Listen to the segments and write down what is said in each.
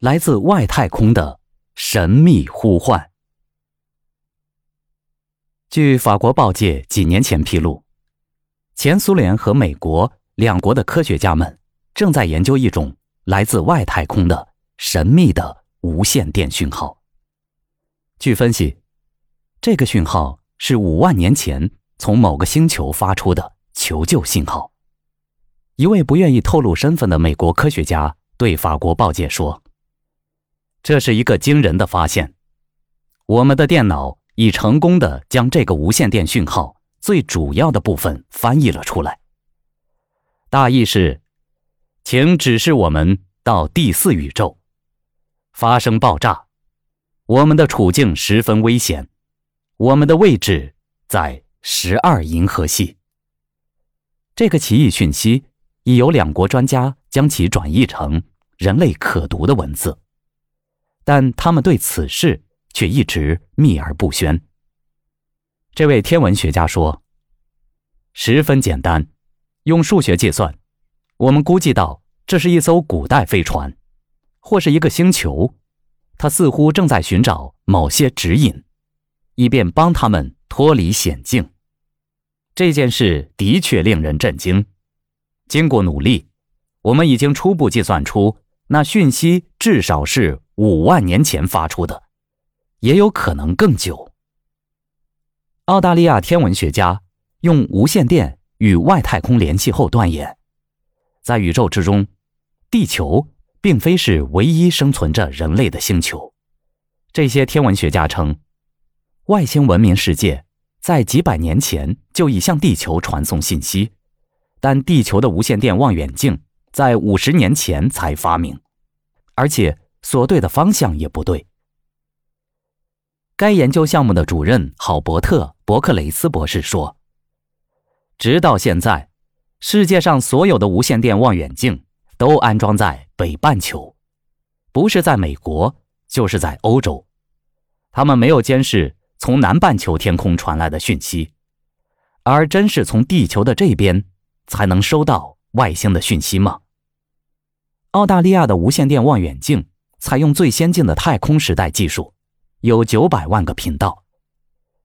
来自外太空的神秘呼唤。据法国报界几年前披露，前苏联和美国两国的科学家们正在研究一种来自外太空的神秘的无线电讯号。据分析，这个讯号是五万年前从某个星球发出的求救信号。一位不愿意透露身份的美国科学家对法国报界说：“这是一个惊人的发现，我们的电脑已成功的将这个无线电讯号最主要的部分翻译了出来。大意是，请指示我们到第四宇宙，发生爆炸。我们的处境十分危险，我们的位置在十二银河系。这个奇异讯息。”已由两国专家将其转译成人类可读的文字，但他们对此事却一直秘而不宣。这位天文学家说：“十分简单，用数学计算，我们估计到这是一艘古代飞船，或是一个星球，它似乎正在寻找某些指引，以便帮他们脱离险境。这件事的确令人震惊。”经过努力，我们已经初步计算出那讯息至少是五万年前发出的，也有可能更久。澳大利亚天文学家用无线电与外太空联系后断言，在宇宙之中，地球并非是唯一生存着人类的星球。这些天文学家称，外星文明世界在几百年前就已向地球传送信息。但地球的无线电望远镜在五十年前才发明，而且所对的方向也不对。该研究项目的主任郝伯特·伯克雷斯博士说：“直到现在，世界上所有的无线电望远镜都安装在北半球，不是在美国，就是在欧洲。他们没有监视从南半球天空传来的讯息，而真是从地球的这边。”才能收到外星的讯息吗？澳大利亚的无线电望远镜采用最先进的太空时代技术，有九百万个频道。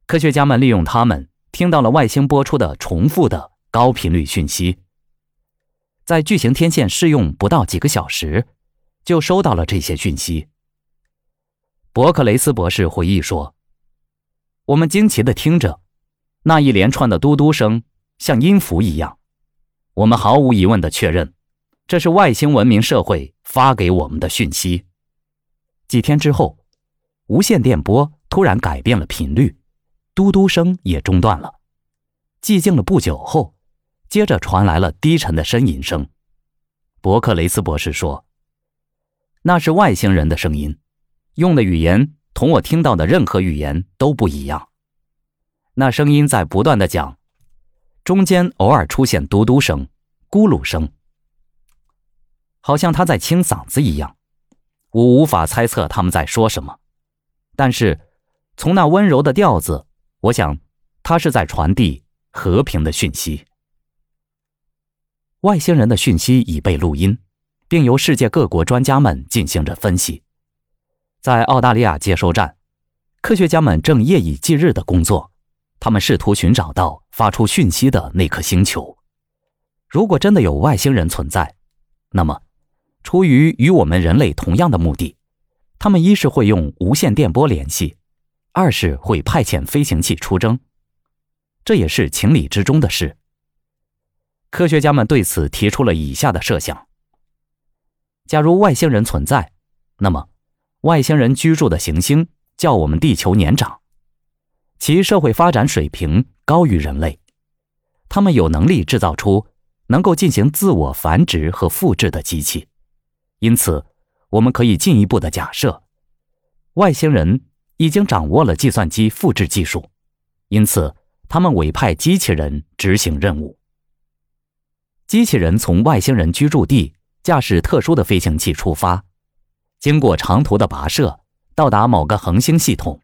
科学家们利用它们听到了外星播出的重复的高频率讯息，在巨型天线试用不到几个小时，就收到了这些讯息。伯克雷斯博士回忆说：“我们惊奇地听着，那一连串的嘟嘟声，像音符一样。”我们毫无疑问地确认，这是外星文明社会发给我们的讯息。几天之后，无线电波突然改变了频率，嘟嘟声也中断了。寂静了不久后，接着传来了低沉的呻吟声。伯克雷斯博士说：“那是外星人的声音，用的语言同我听到的任何语言都不一样。那声音在不断的讲。”中间偶尔出现嘟嘟声、咕噜声，好像他在清嗓子一样。我无法猜测他们在说什么，但是从那温柔的调子，我想他是在传递和平的讯息。外星人的讯息已被录音，并由世界各国专家们进行着分析。在澳大利亚接收站，科学家们正夜以继日的工作。他们试图寻找到发出讯息的那颗星球。如果真的有外星人存在，那么，出于与我们人类同样的目的，他们一是会用无线电波联系，二是会派遣飞行器出征。这也是情理之中的事。科学家们对此提出了以下的设想：假如外星人存在，那么，外星人居住的行星较我们地球年长。其社会发展水平高于人类，他们有能力制造出能够进行自我繁殖和复制的机器，因此，我们可以进一步的假设，外星人已经掌握了计算机复制技术，因此，他们委派机器人执行任务。机器人从外星人居住地驾驶特殊的飞行器出发，经过长途的跋涉，到达某个恒星系统。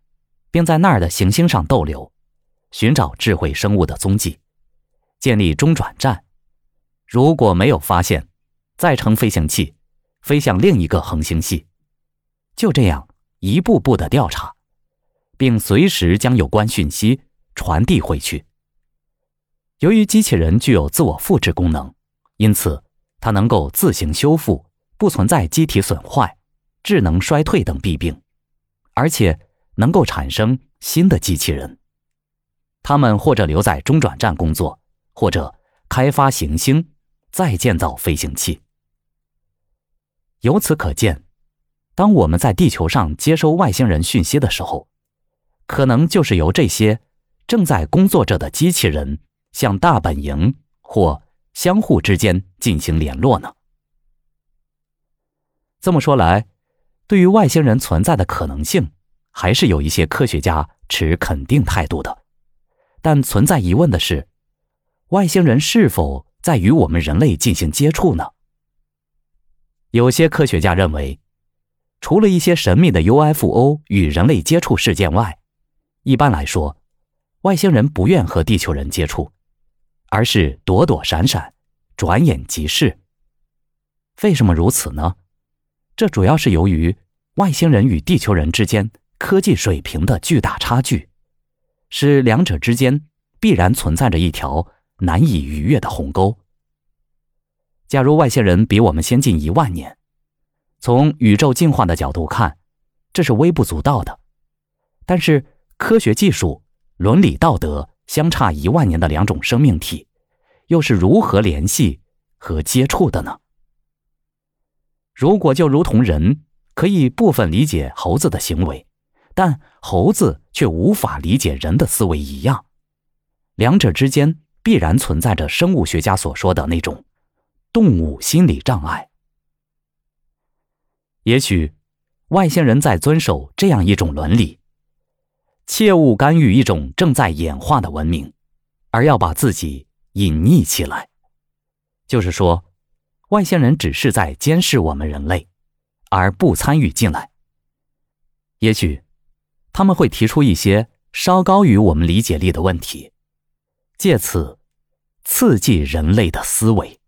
并在那儿的行星上逗留，寻找智慧生物的踪迹，建立中转站。如果没有发现，再乘飞行器飞向另一个恒星系，就这样一步步的调查，并随时将有关讯息传递回去。由于机器人具有自我复制功能，因此它能够自行修复，不存在机体损坏、智能衰退等弊病，而且能够产生新的机器人。他们或者留在中转站工作，或者开发行星，再建造飞行器。由此可见，当我们在地球上接收外星人讯息的时候，可能就是由这些正在工作着的机器人向大本营或相互之间进行联络呢。这么说来，对于外星人存在的可能性，还是有一些科学家持肯定态度的。但存在疑问的是，外星人是否在与我们人类进行接触呢？有些科学家认为，除了一些神秘的 UFO 与人类接触事件外，一般来说，外星人不愿和地球人接触，而是躲躲闪闪，转眼即逝。为什么如此呢？这主要是由于外星人与地球人之间科技水平的巨大差距，使两者之间必然存在着一条难以逾越的鸿沟。假如外星人比我们先进一万年，从宇宙进化的角度看，这是微不足道的。但是科学技术、伦理道德相差一万年的两种生命体，又是如何联系和接触的呢？如果就如同人可以部分理解猴子的行为，但猴子却无法理解人的思维一样，两者之间必然存在着生物学家所说的那种。动物心理障碍，也许外星人在遵守这样一种伦理：切勿干预一种正在演化的文明，而要把自己隐匿起来。就是说，外星人只是在监视我们人类，而不参与进来。也许他们会提出一些稍高于我们理解力的问题，借此刺激人类的思维。